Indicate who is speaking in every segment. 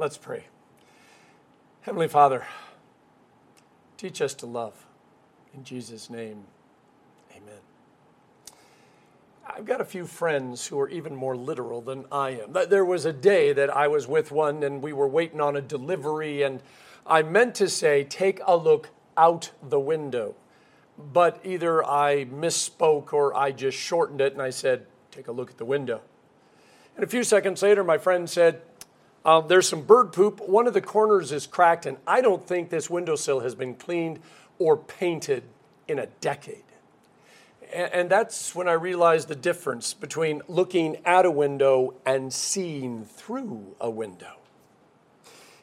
Speaker 1: Let's pray. Heavenly Father, teach us to love. In Jesus' name, amen. I've got a few friends who are even more literal than I am. There was a day that I was with one and we were waiting on a delivery, and I meant to say, take a look out the window. But either I misspoke or I just shortened it and I said, take a look at the window. And a few seconds later, my friend said, uh, there's some bird poop. One of the corners is cracked, and I don't think this windowsill has been cleaned or painted in a decade. And, and that's when I realized the difference between looking at a window and seeing through a window.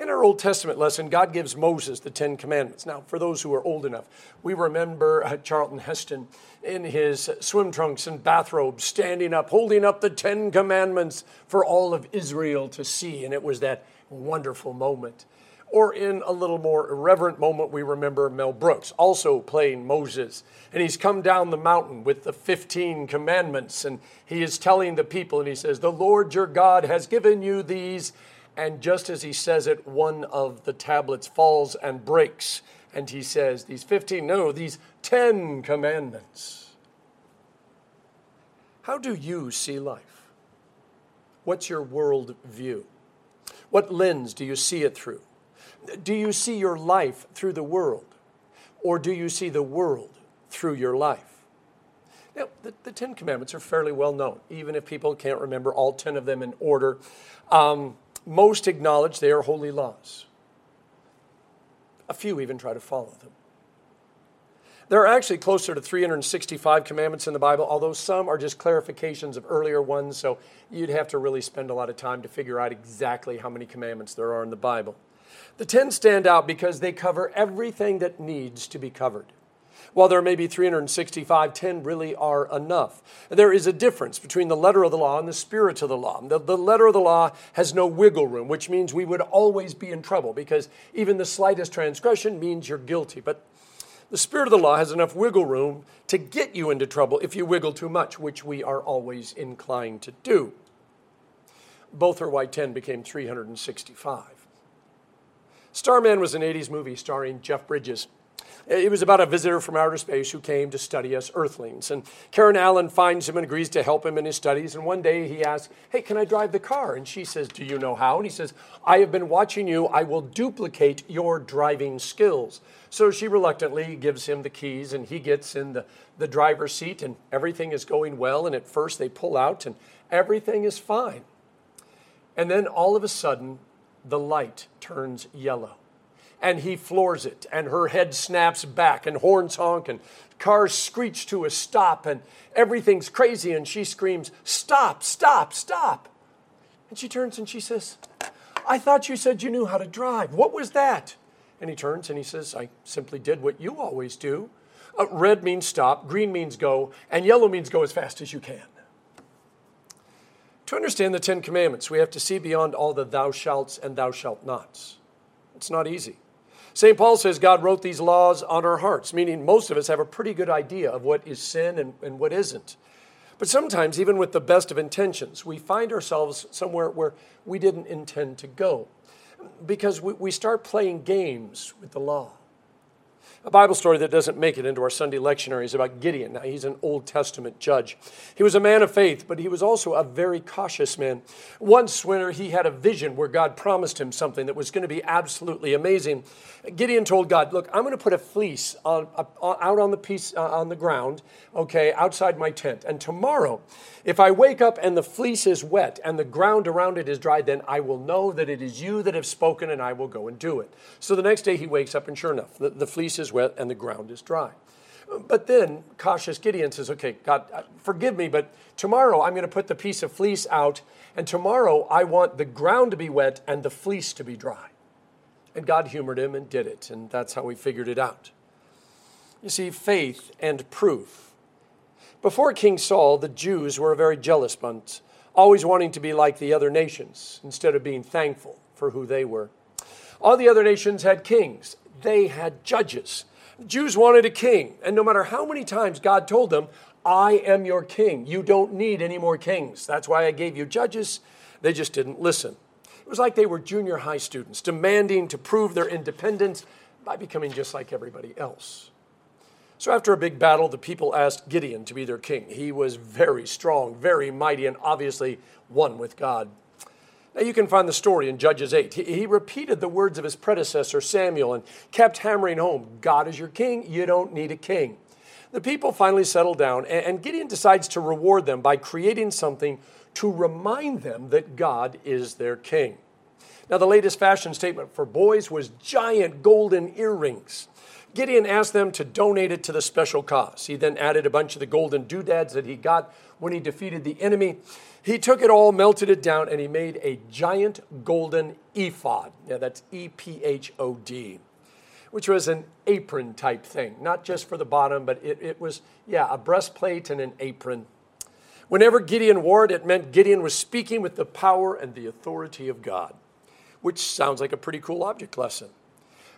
Speaker 1: In our Old Testament lesson, God gives Moses the Ten Commandments. Now, for those who are old enough, we remember uh, Charlton Heston in his swim trunks and bathrobe standing up, holding up the Ten Commandments for all of Israel to see. And it was that wonderful moment. Or in a little more irreverent moment, we remember Mel Brooks also playing Moses. And he's come down the mountain with the 15 commandments. And he is telling the people, and he says, The Lord your God has given you these and just as he says it, one of the tablets falls and breaks. And he says, These 15, no, these 10 commandments. How do you see life? What's your world view? What lens do you see it through? Do you see your life through the world? Or do you see the world through your life? Now, the, the Ten Commandments are fairly well known, even if people can't remember all 10 of them in order. Um, most acknowledge they are holy laws. A few even try to follow them. There are actually closer to 365 commandments in the Bible, although some are just clarifications of earlier ones, so you'd have to really spend a lot of time to figure out exactly how many commandments there are in the Bible. The 10 stand out because they cover everything that needs to be covered. While there may be 365, 10 really are enough. There is a difference between the letter of the law and the spirit of the law. The, the letter of the law has no wiggle room, which means we would always be in trouble because even the slightest transgression means you're guilty. But the spirit of the law has enough wiggle room to get you into trouble if you wiggle too much, which we are always inclined to do. Both are why 10 became 365. Starman was an 80s movie starring Jeff Bridges. It was about a visitor from outer space who came to study us earthlings. And Karen Allen finds him and agrees to help him in his studies. And one day he asks, Hey, can I drive the car? And she says, Do you know how? And he says, I have been watching you. I will duplicate your driving skills. So she reluctantly gives him the keys, and he gets in the, the driver's seat, and everything is going well. And at first they pull out, and everything is fine. And then all of a sudden, the light turns yellow and he floors it, and her head snaps back, and horns honk, and cars screech to a stop, and everything's crazy, and she screams, Stop, stop, stop. And she turns and she says, I thought you said you knew how to drive. What was that? And he turns and he says, I simply did what you always do. Uh, red means stop, green means go, and yellow means go as fast as you can. To understand the Ten Commandments, we have to see beyond all the thou shalt and thou shalt nots. It's not easy. St. Paul says God wrote these laws on our hearts, meaning most of us have a pretty good idea of what is sin and, and what isn't. But sometimes, even with the best of intentions, we find ourselves somewhere where we didn't intend to go because we, we start playing games with the law. A Bible story that doesn't make it into our Sunday lectionary is about Gideon. Now, he's an Old Testament judge. He was a man of faith, but he was also a very cautious man. Once, when he had a vision where God promised him something that was going to be absolutely amazing, Gideon told God, Look, I'm going to put a fleece on, out on the, piece, uh, on the ground, okay, outside my tent. And tomorrow, if I wake up and the fleece is wet and the ground around it is dry, then I will know that it is you that have spoken and I will go and do it. So the next day he wakes up, and sure enough, the, the fleece is wet and the ground is dry. But then cautious Gideon says, Okay, God, uh, forgive me, but tomorrow I'm going to put the piece of fleece out, and tomorrow I want the ground to be wet and the fleece to be dry. And God humored him and did it, and that's how we figured it out. You see, faith and proof. Before King Saul, the Jews were a very jealous bunch, always wanting to be like the other nations instead of being thankful for who they were. All the other nations had kings, they had judges. The Jews wanted a king, and no matter how many times God told them, I am your king, you don't need any more kings. That's why I gave you judges. They just didn't listen. It was like they were junior high students demanding to prove their independence by becoming just like everybody else. So, after a big battle, the people asked Gideon to be their king. He was very strong, very mighty, and obviously one with God. You can find the story in Judges 8. He, repeated the words of his predecessor, Samuel, and kept hammering home God is your king, you don't need a king. The people finally settle down, and Gideon decides to reward them by creating something to remind them that God is their king. Now, the latest fashion statement for boys was giant golden earrings. Gideon asked them to donate it to the special cause. He then added a bunch of the golden doodads that he got when he defeated the enemy. He took it all, melted it down, and he made a giant golden ephod. Yeah, that's E P H O D, which was an apron type thing, not just for the bottom, but it, it was, yeah, a breastplate and an apron. Whenever Gideon wore it, it meant Gideon was speaking with the power and the authority of God, which sounds like a pretty cool object lesson.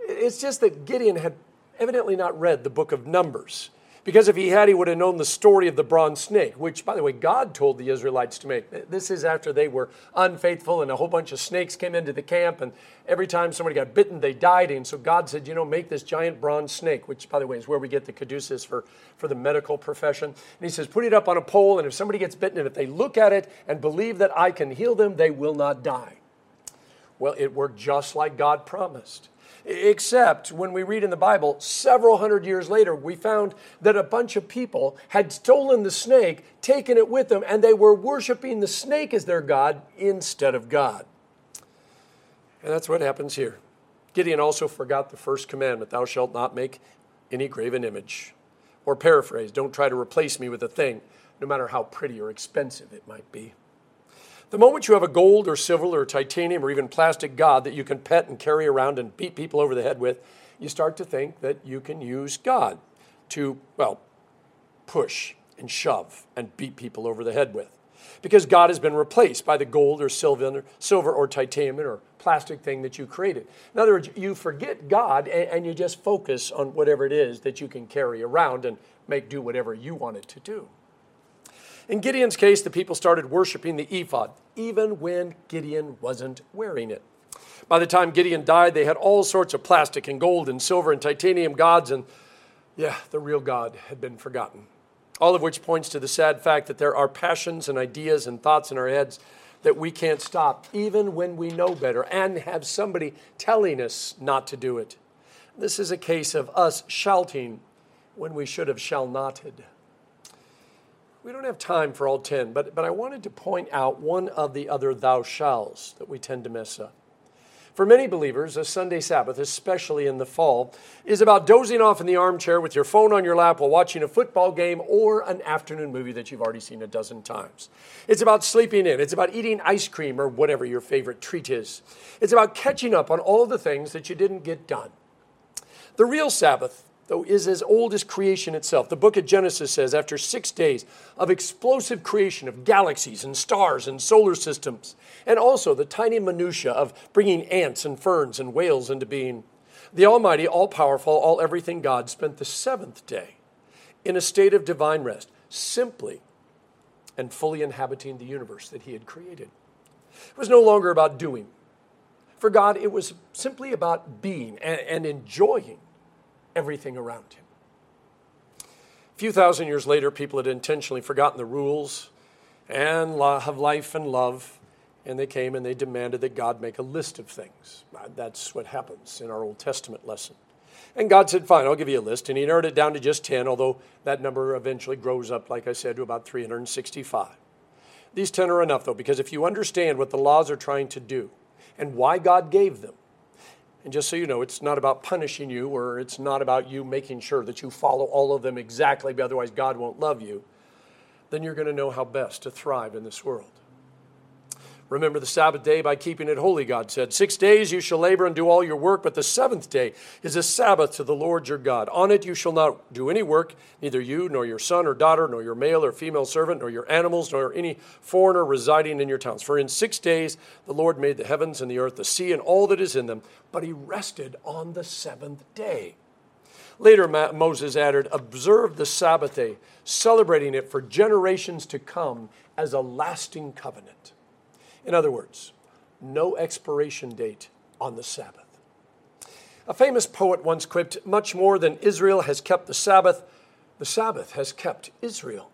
Speaker 1: It's just that Gideon had evidently not read the book of Numbers. Because if he had, he would have known the story of the bronze snake, which, by the way, God told the Israelites to make. This is after they were unfaithful and a whole bunch of snakes came into the camp, and every time somebody got bitten, they died. And so God said, you know, make this giant bronze snake, which, by the way, is where we get the caduceus for, for the medical profession. And he says, put it up on a pole, and if somebody gets bitten, and if they look at it and believe that I can heal them, they will not die. Well, it worked just like God promised. Except when we read in the Bible, several hundred years later, we found that a bunch of people had stolen the snake, taken it with them, and they were worshiping the snake as their God instead of God. And that's what happens here. Gideon also forgot the first commandment Thou shalt not make any graven image. Or paraphrase, don't try to replace me with a thing, no matter how pretty or expensive it might be. The moment you have a gold or silver or titanium or even plastic god that you can pet and carry around and beat people over the head with, you start to think that you can use God to, well, push and shove and beat people over the head with. Because God has been replaced by the gold or silver, silver or titanium or plastic thing that you created. In other words, you forget God and, and you just focus on whatever it is that you can carry around and make do whatever you want it to do. In Gideon's case, the people started worshiping the ephod, even when Gideon wasn't wearing it. By the time Gideon died, they had all sorts of plastic and gold and silver and titanium gods, and yeah, the real God had been forgotten. All of which points to the sad fact that there are passions and ideas and thoughts in our heads that we can't stop, even when we know better and have somebody telling us not to do it. This is a case of us shouting when we should have shall noted. We don't have time for all 10, but, but I wanted to point out one of the other thou shalls that we tend to mess up. Uh. For many believers, a Sunday Sabbath, especially in the fall, is about dozing off in the armchair with your phone on your lap while watching a football game or an afternoon movie that you've already seen a dozen times. It's about sleeping in. It's about eating ice cream or whatever your favorite treat is. It's about catching up on all the things that you didn't get done. The real Sabbath though is as old as creation itself. The book of Genesis says after six days of explosive creation of galaxies and stars and solar systems, and also the tiny minutiae of bringing ants and ferns and whales into being, the Almighty, all powerful, all everything God spent the seventh day in a state of divine rest, simply and fully inhabiting the universe that He had created. It was no longer about doing. For God, it was simply about being and, and enjoying everything around him. A few thousand years later, people had intentionally forgotten the rules and of life and love, and they came and they demanded that God make a list of things. Uh, that's what happens in our Old Testament lesson. And God said, Fine, I'll give you a list. And He narrowed it down to just 10, although that number eventually grows up, like I said, to about 365. These 10 are enough, though, because if you understand what the laws are trying to do and why God gave them, and just so you know, it's not about punishing you or it's not about you making sure that you follow all of them exactly, otherwise, God won't love you. Then you're going to know how best to thrive in this world. Remember the Sabbath day by keeping it holy, God said. Six days you shall labor and do all your work, but the seventh day is a Sabbath to the Lord your God. On it you shall not do any work, neither you, nor your son or daughter, nor your male or female servant, nor your animals, nor any foreigner residing in your towns. For in six days the Lord made the heavens and the earth, the sea, and all that is in them, but he rested on the seventh day. Later, Moses added, Observe the Sabbath day, celebrating it for generations to come as a lasting covenant. In other words, no expiration date on the Sabbath. A famous poet once quipped Much more than Israel has kept the Sabbath, the Sabbath has kept Israel.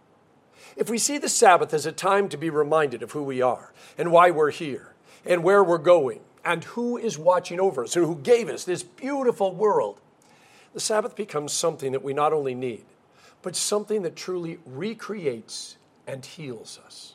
Speaker 1: If we see the Sabbath as a time to be reminded of who we are and why we're here and where we're going and who is watching over us and who gave us this beautiful world, the Sabbath becomes something that we not only need, but something that truly recreates and heals us.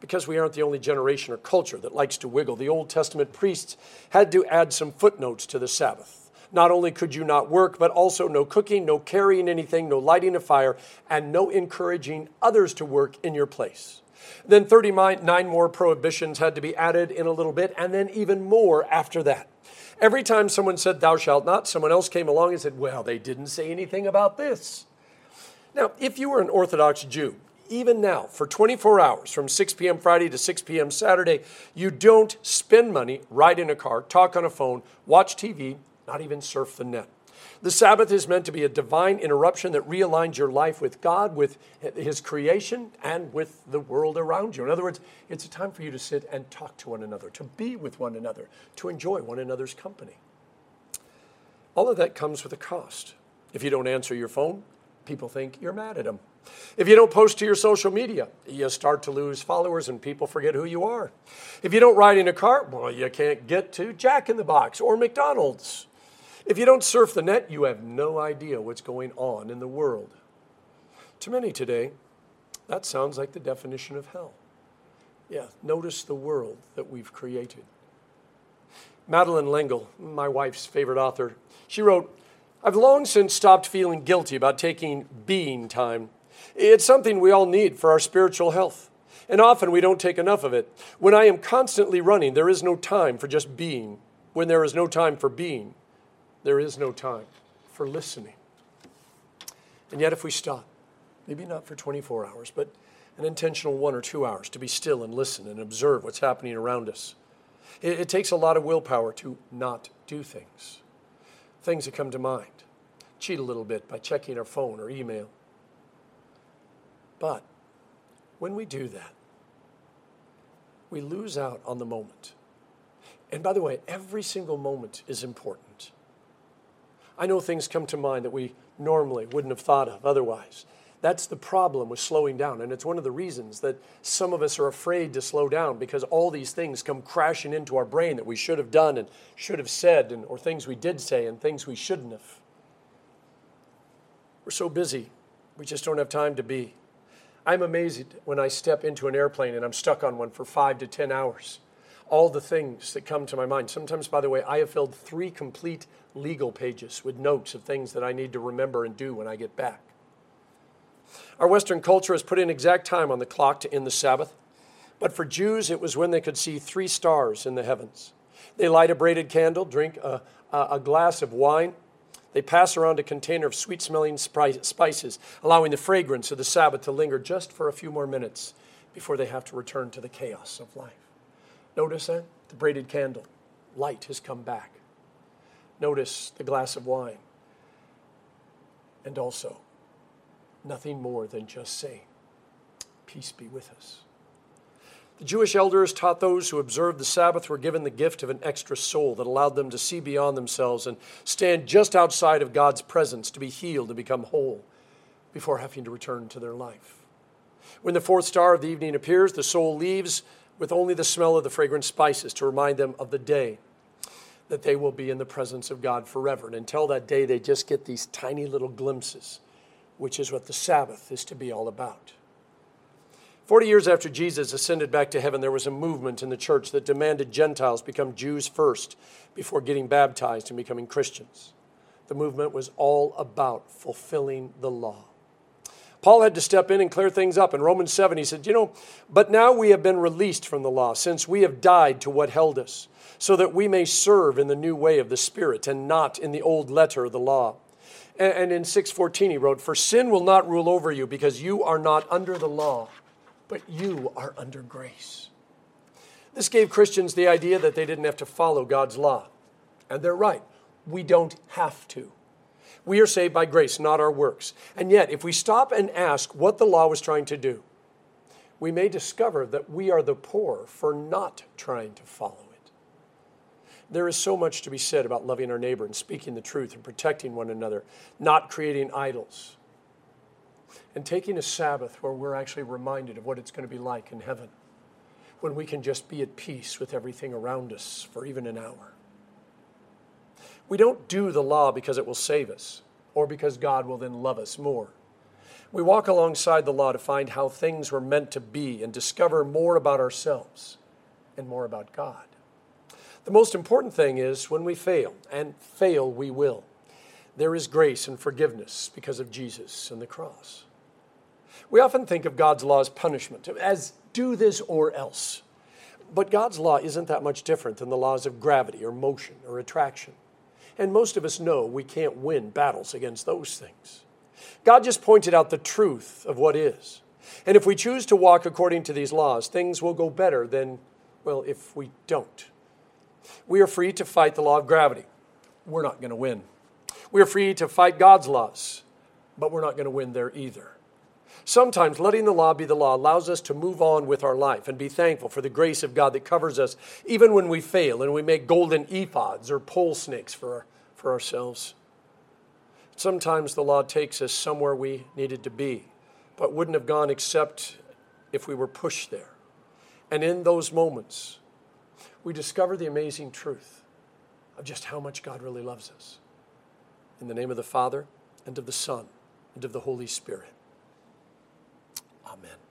Speaker 1: Because we aren't the only generation or culture that likes to wiggle, the Old Testament priests had to add some footnotes to the Sabbath. Not only could you not work, but also no cooking, no carrying anything, no lighting a fire, and no encouraging others to work in your place. Then 39 more prohibitions had to be added in a little bit, and then even more after that. Every time someone said, Thou shalt not, someone else came along and said, Well, they didn't say anything about this. Now, if you were an Orthodox Jew, even now, for 24 hours, from 6 p.m. Friday to 6 p.m. Saturday, you don't spend money, ride in a car, talk on a phone, watch TV, not even surf the net. The Sabbath is meant to be a divine interruption that realigns your life with God, with His creation, and with the world around you. In other words, it's a time for you to sit and talk to one another, to be with one another, to enjoy one another's company. All of that comes with a cost. If you don't answer your phone, people think you're mad at them. If you don't post to your social media, you start to lose followers and people forget who you are. If you don't ride in a car, well, you can't get to Jack in the Box or McDonald's. If you don't surf the net, you have no idea what's going on in the world. To many today, that sounds like the definition of hell. Yeah, notice the world that we've created. Madeleine L'Engle, my wife's favorite author, she wrote, I've long since stopped feeling guilty about taking being time. It's something we all need for our spiritual health. And often we don't take enough of it. When I am constantly running, there is no time for just being. When there is no time for being, there is no time for listening. And yet, if we stop, maybe not for 24 hours, but an intentional one or two hours to be still and listen and observe what's happening around us, it, it takes a lot of willpower to not do things. Things that come to mind. Cheat a little bit by checking our phone or email. But when we do that, we lose out on the moment. And by the way, every single moment is important. I know things come to mind that we normally wouldn't have thought of otherwise. That's the problem with slowing down. And it's one of the reasons that some of us are afraid to slow down because all these things come crashing into our brain that we should have done and should have said, and, or things we did say and things we shouldn't have. We're so busy, we just don't have time to be. I'm amazed when I step into an airplane and I'm stuck on one for five to 10 hours all the things that come to my mind. Sometimes, by the way, I have filled three complete legal pages with notes of things that I need to remember and do when I get back. Our Western culture has put an exact time on the clock to end the Sabbath, but for Jews, it was when they could see three stars in the heavens. They light a braided candle, drink a, a glass of wine. They pass around a container of sweet smelling spices, allowing the fragrance of the Sabbath to linger just for a few more minutes before they have to return to the chaos of life. Notice that? The braided candle. Light has come back. Notice the glass of wine. And also, nothing more than just saying, Peace be with us. The Jewish elders taught those who observed the Sabbath were given the gift of an extra soul that allowed them to see beyond themselves and stand just outside of God's presence to be healed and become whole before having to return to their life. When the fourth star of the evening appears, the soul leaves with only the smell of the fragrant spices to remind them of the day that they will be in the presence of God forever. And until that day, they just get these tiny little glimpses, which is what the Sabbath is to be all about. Forty years after Jesus ascended back to heaven, there was a movement in the church that demanded Gentiles become Jews first before getting baptized and becoming Christians. The movement was all about fulfilling the law. Paul had to step in and clear things up. In Romans 7, he said, You know, but now we have been released from the law, since we have died to what held us, so that we may serve in the new way of the Spirit and not in the old letter of the law. And in 614, he wrote, For sin will not rule over you, because you are not under the law, but you are under grace. This gave Christians the idea that they didn't have to follow God's law. And they're right. We don't have to. We are saved by grace, not our works. And yet, if we stop and ask what the law was trying to do, we may discover that we are the poor for not trying to follow it. There is so much to be said about loving our neighbor and speaking the truth and protecting one another, not creating idols, and taking a Sabbath where we're actually reminded of what it's going to be like in heaven when we can just be at peace with everything around us for even an hour. We don't do the law because it will save us or because God will then love us more. We walk alongside the law to find how things were meant to be and discover more about ourselves and more about God. The most important thing is when we fail, and fail we will, there is grace and forgiveness because of Jesus and the cross. We often think of God's law as punishment, as do this or else. But God's law isn't that much different than the laws of gravity or motion or attraction. And most of us know we can't win battles against those things. God just pointed out the truth of what is. And if we choose to walk according to these laws, things will go better than, well, if we don't. We are free to fight the law of gravity. We're not going to win. We are free to fight God's laws, but we're not going to win there either. Sometimes letting the law be the law allows us to move on with our life and be thankful for the grace of God that covers us even when we fail and we make golden ephods or pole snakes for, for ourselves. Sometimes the law takes us somewhere we needed to be, but wouldn't have gone except if we were pushed there. And in those moments, we discover the amazing truth of just how much God really loves us. In the name of the Father, and of the Son, and of the Holy Spirit. Amen.